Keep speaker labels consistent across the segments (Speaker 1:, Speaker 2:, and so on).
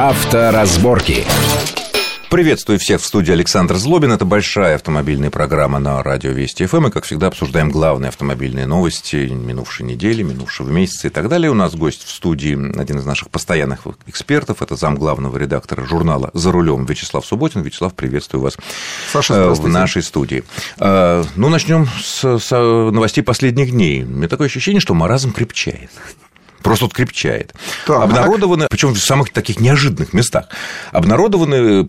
Speaker 1: Авторазборки.
Speaker 2: Приветствую всех в студии Александр Злобин. Это большая автомобильная программа на радио Вести ФМ. И, как всегда, обсуждаем главные автомобильные новости минувшей недели, минувшего месяца и так далее. У нас гость в студии, один из наших постоянных экспертов. Это зам главного редактора журнала «За рулем» Вячеслав Субботин. Вячеслав, приветствую вас
Speaker 3: Саша,
Speaker 2: в нашей студии. Э, ну, начнем с, с новостей последних дней. У меня такое ощущение, что маразм крепчает просто вот крепчает. Так. Обнародованы, причем в самых таких неожиданных местах, обнародованы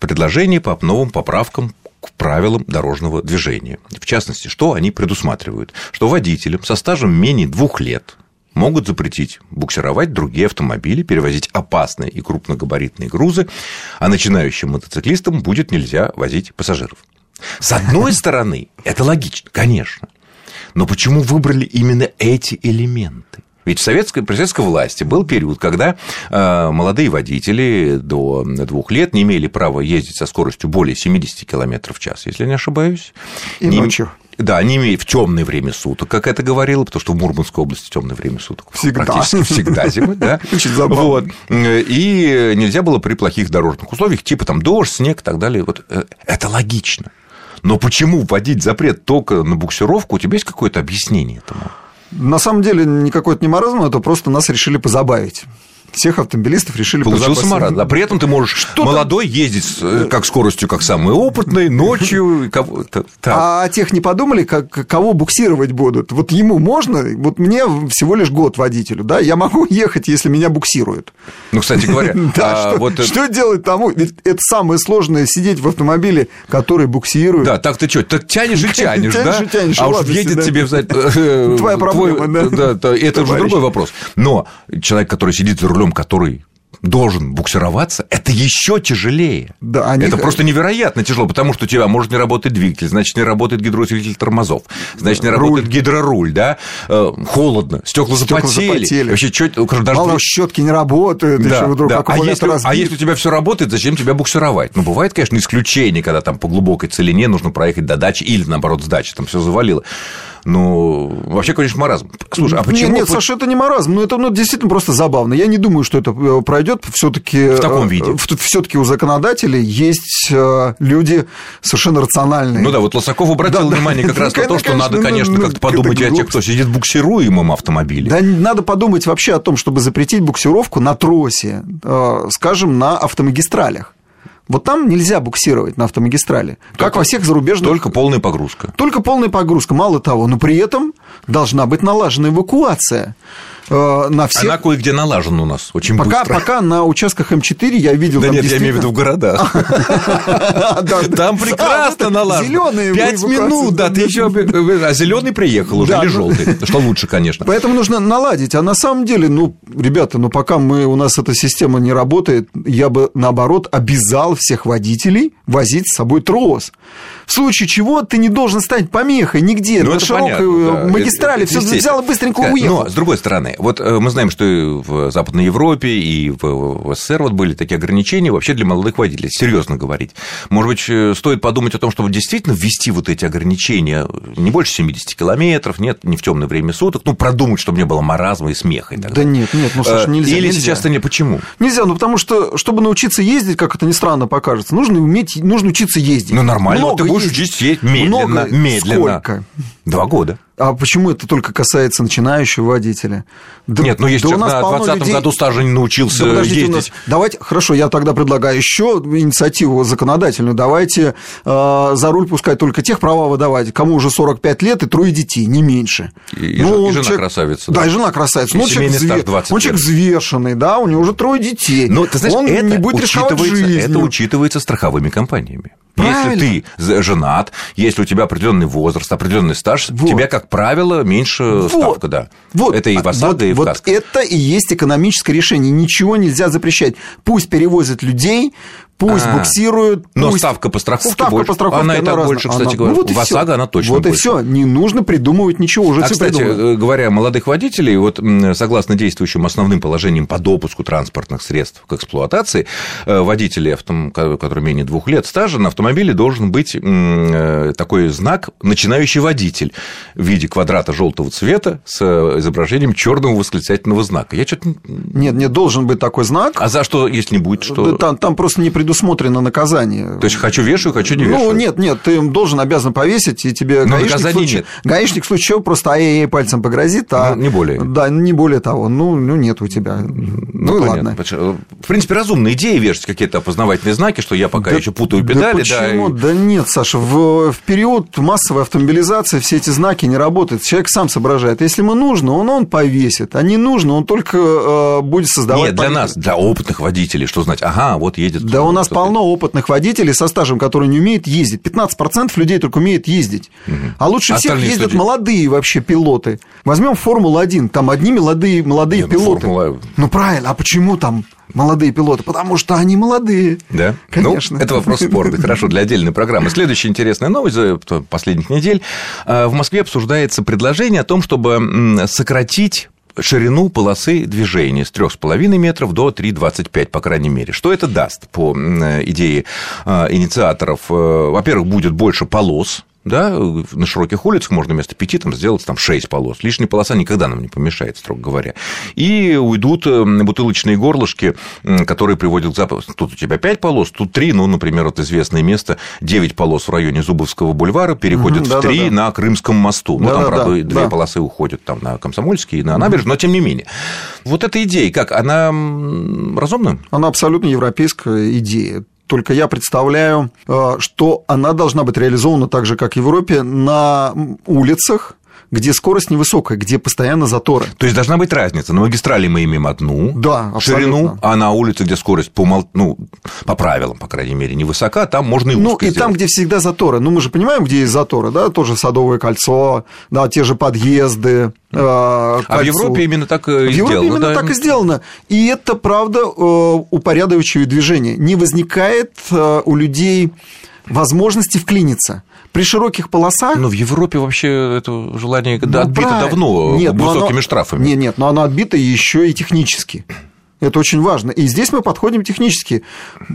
Speaker 2: предложения по новым поправкам к правилам дорожного движения. В частности, что они предусматривают? Что водителям со стажем менее двух лет могут запретить буксировать другие автомобили, перевозить опасные и крупногабаритные грузы, а начинающим мотоциклистам будет нельзя возить пассажиров. С одной стороны, это логично, конечно. Но почему выбрали именно эти элементы? Ведь в советской, при советской власти был период, когда э, молодые водители до двух лет не имели права ездить со скоростью более 70 км в час, если не ошибаюсь.
Speaker 3: И
Speaker 2: не...
Speaker 3: ночью.
Speaker 2: Да, не имея в темное время суток, как это говорило, потому что в Мурманской области темное время суток.
Speaker 3: Всегда.
Speaker 2: Практически всегда зимой, да.
Speaker 3: Очень забавно.
Speaker 2: Вот. И нельзя было при плохих дорожных условиях, типа там дождь, снег и так далее. Вот э, это логично. Но почему вводить запрет только на буксировку? У тебя есть какое-то объяснение этому?
Speaker 3: На самом деле никакой это не маразм, это просто нас решили позабавить всех автомобилистов решили
Speaker 2: Получился маразм. А при этом ты можешь Что молодой ездить э, как скоростью, как самый опытный, ночью.
Speaker 3: А тех не подумали, как, кого буксировать будут? Вот ему можно, вот мне всего лишь год водителю, да, я могу ехать, если меня буксируют.
Speaker 2: Ну, кстати говоря,
Speaker 3: да, а, что, делать тому? Это самое сложное сидеть в автомобиле, который буксирует.
Speaker 2: Да, так ты что, так тянешь и тянешь, да? А уж едет тебе
Speaker 3: э, Твоя проблема,
Speaker 2: да. Это уже другой вопрос. Но человек, который сидит за рулем рулем который должен буксироваться, это еще тяжелее.
Speaker 3: Да, они...
Speaker 2: Это просто невероятно тяжело, потому что у тебя может не работать двигатель, значит, не работает гидроусилитель тормозов, значит, не работает руль. гидроруль, да, э, холодно, стекла, стекла запотели. запотели.
Speaker 3: Вообще, что, даже... Мало щетки не работают, да, еще вдруг
Speaker 2: да. а, если, а если у тебя все работает, зачем тебя буксировать? Ну, бывает, конечно, исключение, когда там по глубокой целине нужно проехать до дачи или, наоборот, с дачи, там все завалило. Ну, вообще, конечно, маразм. Слушай, а почему...
Speaker 3: Нет, нет, Саша, это не маразм, но это ну, действительно просто забавно. Я не думаю, что это э, пройдет все таки
Speaker 2: В таком виде?
Speaker 3: Э, Все-таки у законодателей есть э, люди совершенно рациональные.
Speaker 2: Ну да, вот Лосаков обратил да, внимание как раз на то, что надо, конечно, как-то подумать о тех, кто сидит в буксируемом автомобиле.
Speaker 3: Да, надо подумать вообще о том, чтобы запретить буксировку на тросе, скажем, на автомагистралях. Вот там нельзя буксировать на автомагистрали, как, как во всех зарубежных...
Speaker 2: Только полная погрузка.
Speaker 3: Только полная погрузка, мало того, но при этом должна быть налажена эвакуация. Э, на всех...
Speaker 2: Она кое-где налажена у нас очень
Speaker 3: пока,
Speaker 2: быстро.
Speaker 3: Пока на участках М4 я видел...
Speaker 2: Да нет, действительно... я имею в виду в городах. Там прекрасно налажено.
Speaker 3: Зеленые
Speaker 2: Пять минут, да, ты еще... А зеленый приехал уже, или желтый, что лучше, конечно.
Speaker 3: Поэтому нужно наладить. А на самом деле, ну, ребята, ну, пока мы, у нас эта система не работает, я бы, наоборот, обязал всех водителей возить с собой трос. В случае чего ты не должен стать помехой нигде, ну, на широкой понятно, да. магистрали, все взял и быстренько уехал.
Speaker 2: Но, с другой стороны, вот э, мы знаем, что и в Западной Европе, и в СССР вот были такие ограничения вообще для молодых водителей, серьезно говорить. Может быть, э, стоит подумать о том, чтобы действительно ввести вот эти ограничения не больше 70 километров, нет, не в темное время суток, ну, продумать, чтобы не было маразма и смеха и так
Speaker 3: Да нет, нет, ну, Саша, нельзя.
Speaker 2: Или
Speaker 3: нельзя.
Speaker 2: сейчас-то не почему?
Speaker 3: Нельзя, ну, потому что, чтобы научиться ездить, как это ни странно покажется, нужно уметь, нужно учиться ездить.
Speaker 2: Ну, нормально, Много ты будешь учиться ездить медленно,
Speaker 3: Много?
Speaker 2: медленно.
Speaker 3: Сколько?
Speaker 2: Два года.
Speaker 3: А почему это только касается начинающего водителя?
Speaker 2: Да, Нет, ну если да человек на 20 людей... году стажа не научился да, ездить. Нас...
Speaker 3: Давайте, хорошо, я тогда предлагаю еще инициативу законодательную. Давайте э, за руль пускать только тех права выдавать, кому уже 45 лет и трое детей, не меньше.
Speaker 2: И, ну, и жена человек... красавица.
Speaker 3: Да. да, и жена красавица. И ну, человек, взве... он человек взвешенный, да, у него уже трое детей.
Speaker 2: Но ты знаешь,
Speaker 3: он
Speaker 2: это
Speaker 3: не будет рисковать жизнью.
Speaker 2: Это учитывается страховыми компаниями. Правильно. Если ты женат, если у тебя определенный возраст, определенный стаж, вот. тебя, как правило, меньше вот. ставка, да.
Speaker 3: Вот.
Speaker 2: Это и в ОСАГО,
Speaker 3: вот,
Speaker 2: и в
Speaker 3: вот это и есть экономическое решение. Ничего нельзя запрещать. Пусть перевозят людей Пусть а, буксируют.
Speaker 2: Но
Speaker 3: пусть...
Speaker 2: ставка по страховке ставка больше. По страховке, она, она и так разная. больше, кстати она... говоря. Ну, вот в ОСАГО она точно
Speaker 3: Вот
Speaker 2: больше.
Speaker 3: и все. Не нужно придумывать ничего. Уже
Speaker 2: а, кстати,
Speaker 3: придумали.
Speaker 2: Э, говоря о молодых водителей, вот согласно действующим основным положениям по допуску транспортных средств к эксплуатации, э, водители, которые менее двух лет стажа, на автомобиле должен быть э, такой знак «начинающий водитель» в виде квадрата желтого цвета с изображением черного восклицательного знака. Я что-то...
Speaker 3: Нет, не должен быть такой знак.
Speaker 2: А за что, если не будет, что...
Speaker 3: Да, там, там просто не предусмотрено наказание.
Speaker 2: То есть хочу вешаю, хочу не вешаю.
Speaker 3: Ну, нет, нет, ты должен обязан повесить, и тебе
Speaker 2: Но гаишник, в случае,
Speaker 3: нет. гаишник в случае чего просто ай-яй пальцем погрозит, а...
Speaker 2: Ну, не более.
Speaker 3: Да, не более того. Ну, ну нет у тебя. Ну, ну ладно.
Speaker 2: В принципе, разумная идея вешать какие-то опознавательные знаки, что я пока да, еще путаю педали.
Speaker 3: Да почему?
Speaker 2: Да,
Speaker 3: да нет, Саша, в, в период массовой автомобилизации все эти знаки не работают. Человек сам соображает. Если ему нужно, он, он повесит. А не нужно, он только э, будет создавать...
Speaker 2: Нет, для нас, для опытных водителей, что знать, ага, вот едет...
Speaker 3: Да у нас полно опытных водителей со стажем, которые не умеют ездить. 15% людей только умеют ездить. Угу. А лучше всех ездят люди... молодые вообще пилоты. Возьмем Формулу-1, там одни молодые, молодые Нет, ну, пилоты. Формула... Ну правильно, а почему там молодые пилоты? Потому что они молодые.
Speaker 2: Да?
Speaker 3: Конечно.
Speaker 2: Ну, это вопрос спорный, хорошо, для отдельной программы. Следующая интересная новость за последних недель. В Москве обсуждается предложение о том, чтобы сократить ширину полосы движения с 3,5 метров до 3,25, по крайней мере. Что это даст по идее а, инициаторов? Э, во-первых, будет больше полос, да, на широких улицах можно вместо пяти там сделать там шесть полос. Лишняя полоса никогда нам не помешает, строго говоря. И уйдут э, бутылочные горлышки, которые приводят к запаху. Тут у тебя пять полос, тут три, ну, например, вот известное место, девять полос в районе Зубовского бульвара переходят угу, в три да, да. на Крымском мосту. Ну, да, там, да, правда, да, две да. полосы уходят там на Комсомольский и на набережную, но тем не менее. Вот эта идея, как, она разумна?
Speaker 3: Она абсолютно европейская идея. Только я представляю, э, что она должна быть реализована так же, как в Европе, на улицах, где скорость невысокая, где постоянно заторы.
Speaker 2: То есть должна быть разница. На магистрали мы имеем одну
Speaker 3: да,
Speaker 2: ширину, а на улице, где скорость по, ну, по правилам, по крайней мере, невысока, там можно и
Speaker 3: Ну, и
Speaker 2: сделать.
Speaker 3: там, где всегда заторы. Ну, мы же понимаем, где есть заторы, да, тоже Садовое кольцо, да, те же подъезды.
Speaker 2: Э, а в Европе именно так и
Speaker 3: в сделано. В Европе именно да? так и сделано. И это, правда, э, упорядочивает движение. Не возникает э, у людей возможности вклиниться. При широких полосах...
Speaker 2: Но в Европе вообще это желание ну, отбито правильно. давно нет, высокими оно... штрафами.
Speaker 3: Нет, нет, но оно отбито еще и технически. Это очень важно. И здесь мы подходим технически.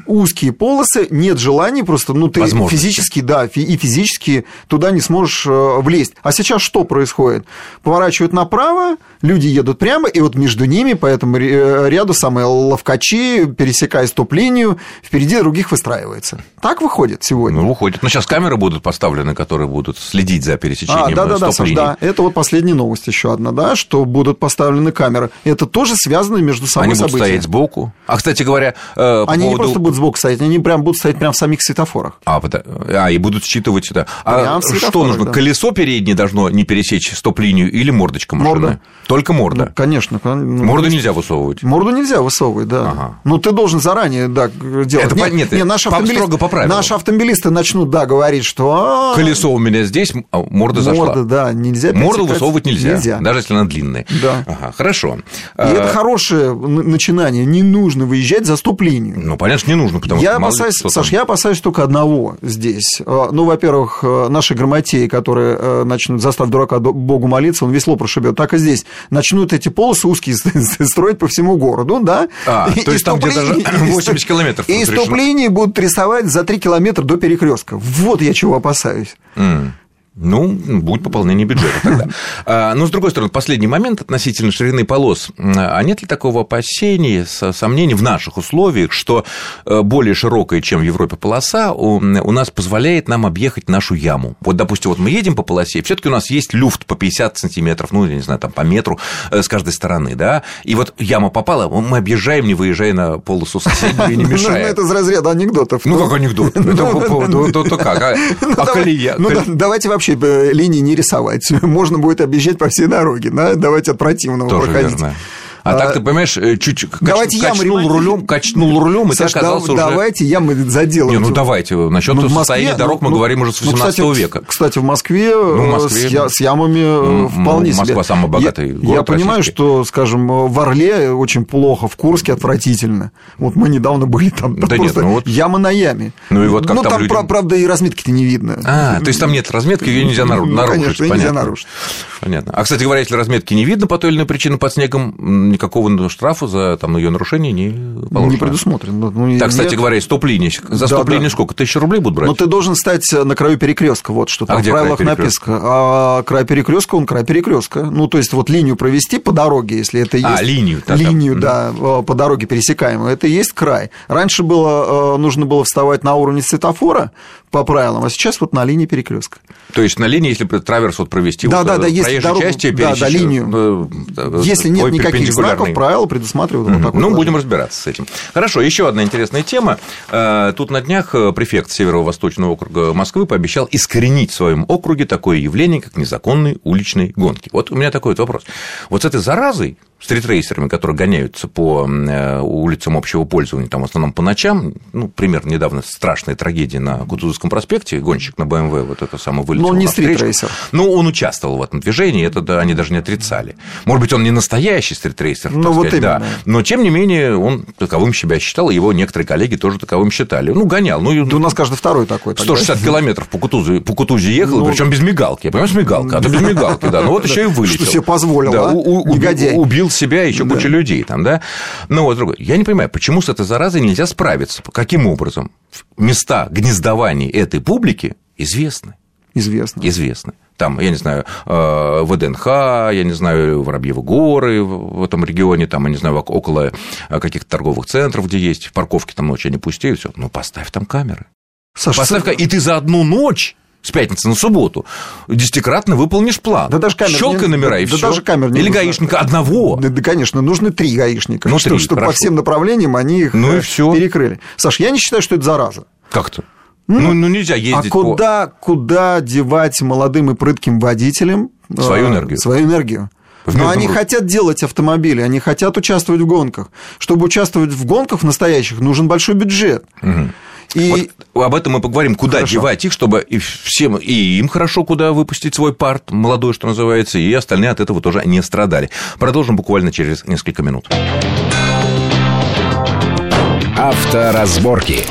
Speaker 3: Узкие полосы, нет желания просто, ну, ты физически, да, и физически туда не сможешь э, влезть. А сейчас что происходит? Поворачивают направо, люди едут прямо, и вот между ними по этому э, ряду самые ловкачи, пересекая стоп-линию, впереди других выстраивается. Так выходит сегодня.
Speaker 2: Ну, выходит. Но сейчас камеры будут поставлены, которые будут следить за пересечением а,
Speaker 3: да, да, да, Саш, да. Это вот последняя новость еще одна, да, что будут поставлены камеры. Это тоже связано между собой
Speaker 2: Они события. Будут стоять сбоку. А, кстати говоря...
Speaker 3: Э, они поводу... не просто будут сбоку стоять, они прям будут стоять прямо в самих светофорах.
Speaker 2: А, а и будут считывать это. А что нужно? Да. Колесо переднее должно не пересечь стоп-линию или мордочка машины? Морда. Только морда.
Speaker 3: Ну, конечно. Ну,
Speaker 2: Морду нельзя высовывать.
Speaker 3: Морду нельзя высовывать, да. Ага. Ну, ты должен заранее, да, делать.
Speaker 2: Это нет, нет, нет наши, автомобилисты, строго по правилам.
Speaker 3: наши автомобилисты начнут, да, говорить, что...
Speaker 2: «А, Колесо у меня здесь, а морда зашла.
Speaker 3: Морда, да, нельзя.
Speaker 2: Морду высовывать нельзя, нельзя, даже если она длинная.
Speaker 3: Да.
Speaker 2: Ага, хорошо. И
Speaker 3: а... это хорошее начинание. Не нужно выезжать за стоп-линию.
Speaker 2: Ну, понятно, что не нужно, потому
Speaker 3: я
Speaker 2: что...
Speaker 3: Опасаюсь, Саш, я опасаюсь только одного здесь. Ну, во-первых, э, наши грамотеи, которые э, начнут заставить дурака Богу молиться, он весло прошибет. Так и здесь. Начнут эти полосы узкие строить по всему городу, да?
Speaker 2: А, и, то есть и там где-то 80 километров.
Speaker 3: И стоп-линии будут рисовать за 3 километра до перекрестка. Вот я чего опасаюсь.
Speaker 2: Mm. Ну, будет пополнение бюджета тогда. А, но, с другой стороны, последний момент относительно ширины полос. А нет ли такого опасения, сомнений в наших условиях, что э, более широкая, чем в Европе полоса, у нас позволяет нам объехать нашу яму? Вот, допустим, вот мы едем по полосе, все таки у нас есть люфт по 50 сантиметров, ну, я не знаю, там, по метру э, с каждой стороны, да, и вот яма попала, мы объезжаем, не выезжая на полосу соседнюю не ну, мешая.
Speaker 3: Ну, это из разряда анекдотов.
Speaker 2: Ну, как анекдот? Это как? А, а колея?
Speaker 3: Ну, давайте вообще вообще э, линии не рисовать. Можно будет объезжать по всей дороге, да? Давайте от противного
Speaker 2: Тоже проходить. Верно. А, а так ты понимаешь, э, чуть давайте кач, качнул рулем, качнул рулем, и
Speaker 3: Саш, ты оказался да, уже... давайте ямы заделаем.
Speaker 2: Не, ну давайте. Насчет ну, состояния дорог мы ну, говорим уже с 18 ну, кстати, века.
Speaker 3: Кстати, в Москве, ну, в Москве с, с ямами ну, вполне
Speaker 2: Москва себе. Москва самый богатый
Speaker 3: я,
Speaker 2: город
Speaker 3: Я понимаю, что, скажем, в Орле очень плохо, в Курске отвратительно. Вот мы недавно были там, там да просто нет, ну вот... яма на яме.
Speaker 2: Ну и вот как
Speaker 3: ну,
Speaker 2: там,
Speaker 3: там людям... правда, и разметки-то не видно.
Speaker 2: А, то есть там нет разметки, ее нельзя нарушить. Ну,
Speaker 3: конечно, нельзя нарушить.
Speaker 2: Понятно. А, кстати говоря, если разметки не видно по той или иной причине под снегом, никакого штрафа за там, ее нарушение не положено.
Speaker 3: Не предусмотрено.
Speaker 2: Ну, так, кстати говоря, стоп-линии. За стоп-линию сколько? Тысяча рублей будут брать?
Speaker 3: Но ты должен стать на краю перекрестка, вот что а там в правилах написано. А край перекрестка, он край перекрестка. Ну, то есть, вот линию провести по дороге, если это а, есть.
Speaker 2: А, линию.
Speaker 3: Да, линию, да, да, по дороге пересекаемую. Это и есть край. Раньше было, э, нужно было вставать на уровне светофора по правилам, а сейчас вот на линии перекрестка.
Speaker 2: То есть на линии, если траверс вот провести
Speaker 3: да, вот да, да,
Speaker 2: э,
Speaker 3: если дорогу, части, да, да, линию. Э, если нет никаких знаков, правила предусматривают mm-hmm. вот такой.
Speaker 2: Ну, будем разбираться с этим. Хорошо, еще одна интересная тема. Тут на днях префект Северо-Восточного округа Москвы пообещал искоренить в своем округе такое явление, как незаконные уличные гонки. Вот у меня такой вот вопрос. Вот с этой заразой стритрейсерами, которые гоняются по э, улицам общего пользования, там в основном по ночам, ну, примерно недавно страшная трагедия на Кутузовском проспекте, гонщик на БМВ, вот это самое вылетел.
Speaker 3: Но он не стритрейсер.
Speaker 2: Ну, он участвовал в этом движении, это да, они даже не отрицали. Может быть, он не настоящий стритрейсер, ну, вот сказать, да, но, тем не менее, он таковым себя считал, его некоторые коллеги тоже таковым считали. Ну, гонял. Ну,
Speaker 3: да у нас каждый второй такой.
Speaker 2: 160 километров по Кутузе, по Кутузе ехал, ну, причем без мигалки. Я понимаю, с мигалкой, а то без мигалки, да. Ну, вот еще и вылетел.
Speaker 3: Что себе позволил, да,
Speaker 2: а? Убил себя, еще куча людей там, да. Но вот другой. Я не понимаю, почему с этой заразой нельзя справиться? Каким образом? Места гнездования этой публики известны.
Speaker 3: Известно.
Speaker 2: Известны. Там, я не знаю, э, ВДНХ, я не знаю, Воробьевы горы в этом регионе, там, я не знаю, около э, каких-то торговых центров, где есть парковки, там ночью они пустеют, все. Ну, поставь там камеры. Саша, Поставь, и ты за одну ночь с пятницы на субботу, десятикратно выполнишь план. Да даже камер Щелкай не, номера, и да, все. даже камер не Или нужно. гаишника одного.
Speaker 3: Да, да, конечно, нужны три гаишника. Ну, что, три, чтобы по всем направлениям они их ну, и все. перекрыли. Саш, я не считаю, что это зараза.
Speaker 2: Как-то? Ну, ну, ну нельзя ездить.
Speaker 3: А куда, по... куда девать молодым и прытким водителям
Speaker 2: свою э, энергию?
Speaker 3: Свою энергию. Но они хотят делать автомобили, они хотят участвовать в гонках. Чтобы участвовать в гонках в настоящих, нужен большой бюджет.
Speaker 2: Угу. И... Вот об этом мы поговорим, куда хорошо. девать их, чтобы и всем, и им хорошо, куда выпустить свой парт, молодой, что называется, и остальные от этого тоже не страдали. Продолжим буквально через несколько минут.
Speaker 1: Авторазборки.